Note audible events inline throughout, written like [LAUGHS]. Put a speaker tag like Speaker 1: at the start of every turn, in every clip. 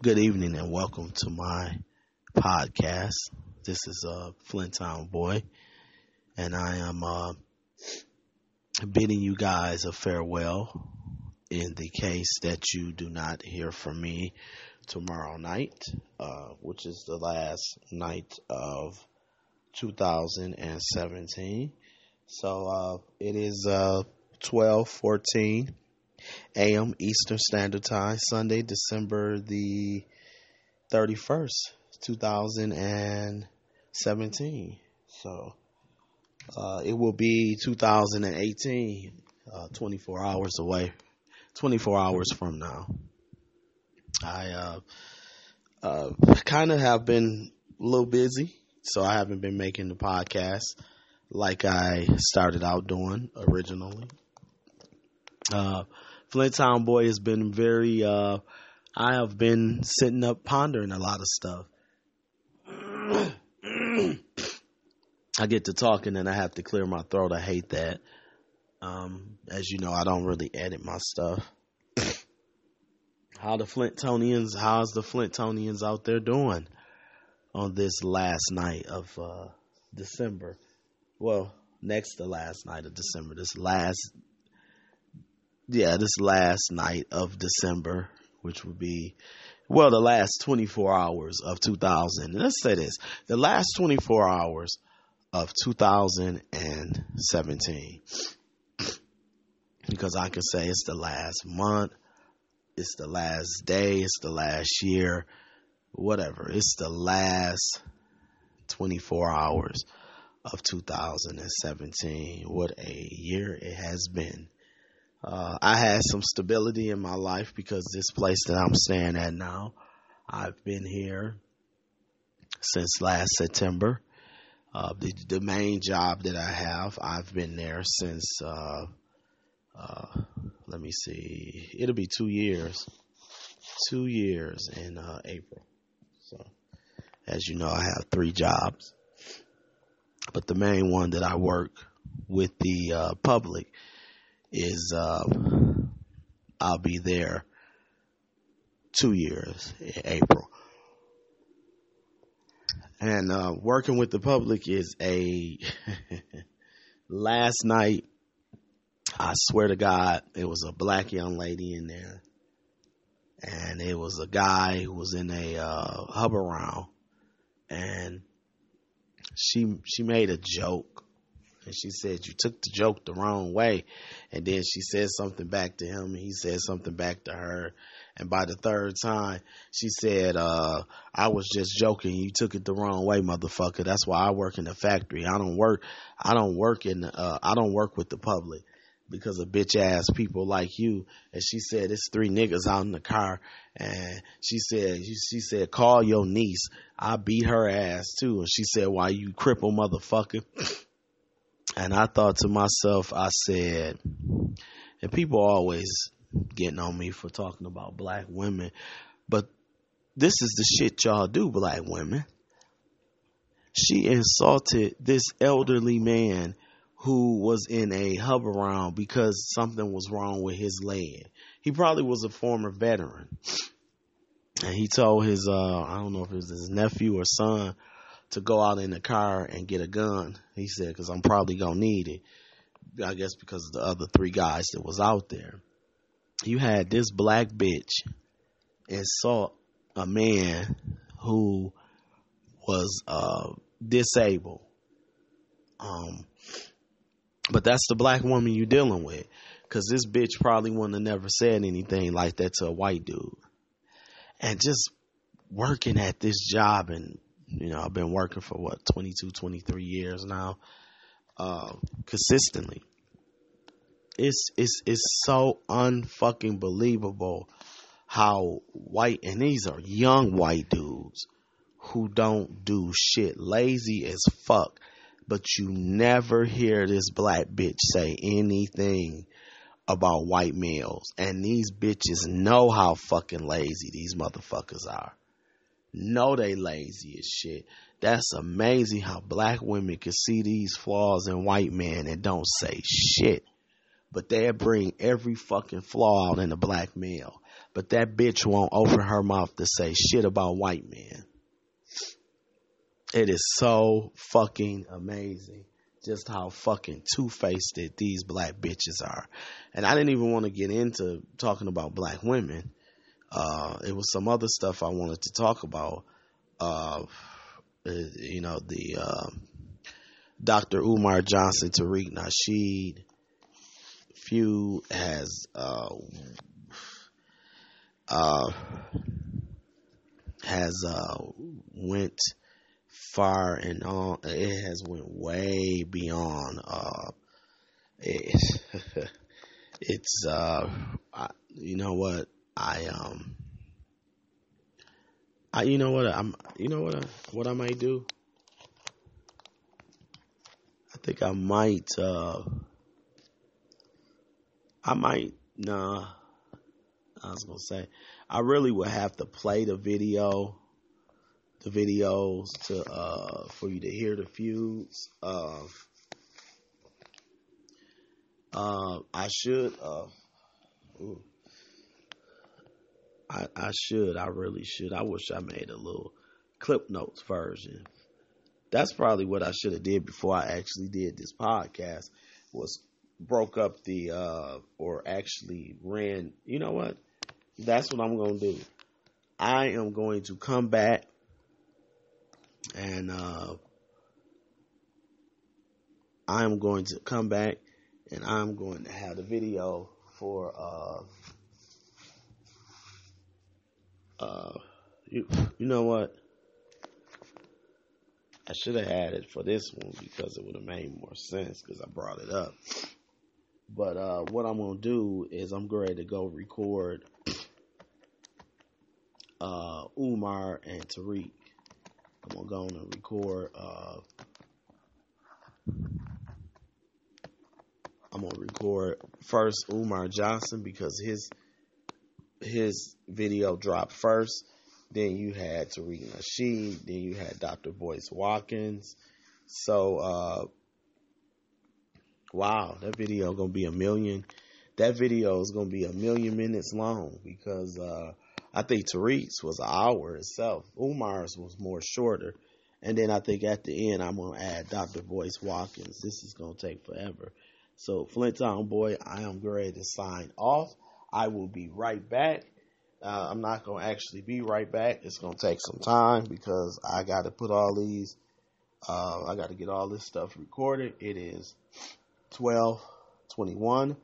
Speaker 1: Good evening and welcome to my podcast. This is uh, Flint Town Boy, and I am uh, bidding you guys a farewell in the case that you do not hear from me tomorrow night, uh, which is the last night of 2017. So uh, it is uh, 12:14 a.m. Eastern Standard Time, Sunday, December the 31st, 2017. So uh, it will be 2018, uh, 24 hours away, 24 hours from now. I uh, uh kind of have been a little busy, so I haven't been making the podcast like I started out doing originally. Flint Town Boy has been very, uh, I have been sitting up pondering a lot of stuff. [CLEARS THROAT] I get to talking and I have to clear my throat. I hate that. Um, as you know, I don't really edit my stuff. How the Flintonians, how's the Flintonians out there doing on this last night of uh, December? Well, next to last night of December, this last yeah, this last night of December, which would be, well, the last 24 hours of 2000. Let's say this the last 24 hours of 2017. because I can say it's the last month, it's the last day, it's the last year, whatever. It's the last 24 hours of 2017. What a year it has been. Uh, I had some stability in my life because this place that I'm staying at now, I've been here since last September. Uh, the, the main job that I have, I've been there since, uh, uh let me see, it'll be two years, two years in uh, April. So, as you know, I have three jobs, but the main one that I work with the uh, public is uh, I'll be there two years in April. And uh, working with the public is a [LAUGHS] last night. I swear to God, it was a black young lady in there, and it was a guy who was in a uh, Hoveround, and she she made a joke and she said you took the joke the wrong way and then she said something back to him and he said something back to her and by the third time she said uh, i was just joking you took it the wrong way motherfucker that's why i work in the factory i don't work i don't work in uh, i don't work with the public because of bitch ass people like you. And she said, it's three niggas out in the car. And she said, she said, call your niece. I beat her ass too. And she said, why you cripple motherfucker? [LAUGHS] And I thought to myself, I said, and people always getting on me for talking about black women, but this is the shit y'all do, black women. She insulted this elderly man who was in a Hoveround because something was wrong with his leg. He probably was a former veteran. And he told his, uh, I don't know if it was his nephew or son, to go out in the car and get a gun. He said, because I'm probably going to need it. I guess because of the other three guys that was out there. You had this black bitch insult a man who was uh, disabled. Um, but that's the black woman you dealing with. Cause this bitch probably wouldn't have never said anything like that to a white dude. And just working at this job and you know, I've been working for what, 22, 23 years now, uh, consistently. It's, it's, it's so unfucking believable how white, and these are young white dudes who don't do shit, lazy as fuck, but you never hear this black bitch say anything about white males. And these bitches know how fucking lazy these motherfuckers are know they lazy as shit. That's amazing how black women can see these flaws in white men and don't say shit. but they bring every fucking flaw out in a black male. But that bitch won't open her mouth to say shit about white men. It is so fucking amazing just how fucking two faced these black bitches are. And I didn't even want to get into talking about black women. Uh, it was some other stuff I wanted to talk about. Uh, you know, the uh, Dr. Umar Johnson, Tariq Nasheed few has uh, uh, has uh, went far and on. It has went way beyond. It, [LAUGHS] it's I, you know what I um. I, you know what I'm, you know what, I, what I might do. I think I might, uh, I might, nah, I was gonna say, I really would have to play the video, the videos to uh for you to hear the feuds. Uh, uh, I should. Uh, ooh, I should. I really should. I wish I made a little clip notes version. That's probably what I should have did before I actually did this podcast. Was broke up the uh or actually ran. You know what? that's what I'm to do. I am going to come back and uh, I'm going to come back and I'm going to have the video for uh, uh, you, you know what? I should have had it for this one because it would have made more sense because I brought it up. But uh, what I'm gonna do is I'm going to go record uh, Umar and Tariq. I'm gonna go and record. Uh, I'm gonna record first Umar Johnson because his his video dropped first. Then you had Tariq Nasheed. Then you had Dr. Boyce Watkins. So, uh, wow, that video gonna be a million. That video is gonna be a million minutes long because uh, I think Tariq's was an hour itself. Umar's was more shorter. And then I think at the end, I'm to add Dr. Boyce Watkins. This is to take forever. So, Flint Town Boy, I am ready to sign off. I will be right back. Uh, I'm not going to actually be right back. It's going to take some time because I got to put all these, uh, I got to get all this stuff recorded. It is 1221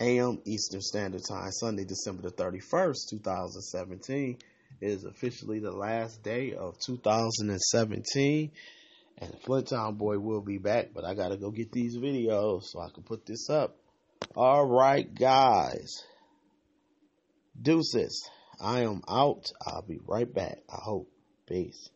Speaker 1: a.m. Eastern Standard Time, Sunday, December the 31st, 2017, is officially the last day of 2017. And Flint Town Boy will be back, but I gotta go get these videos so I can put this up. All right, guys. Deuces. I am out. I'll be right back. I hope. Peace.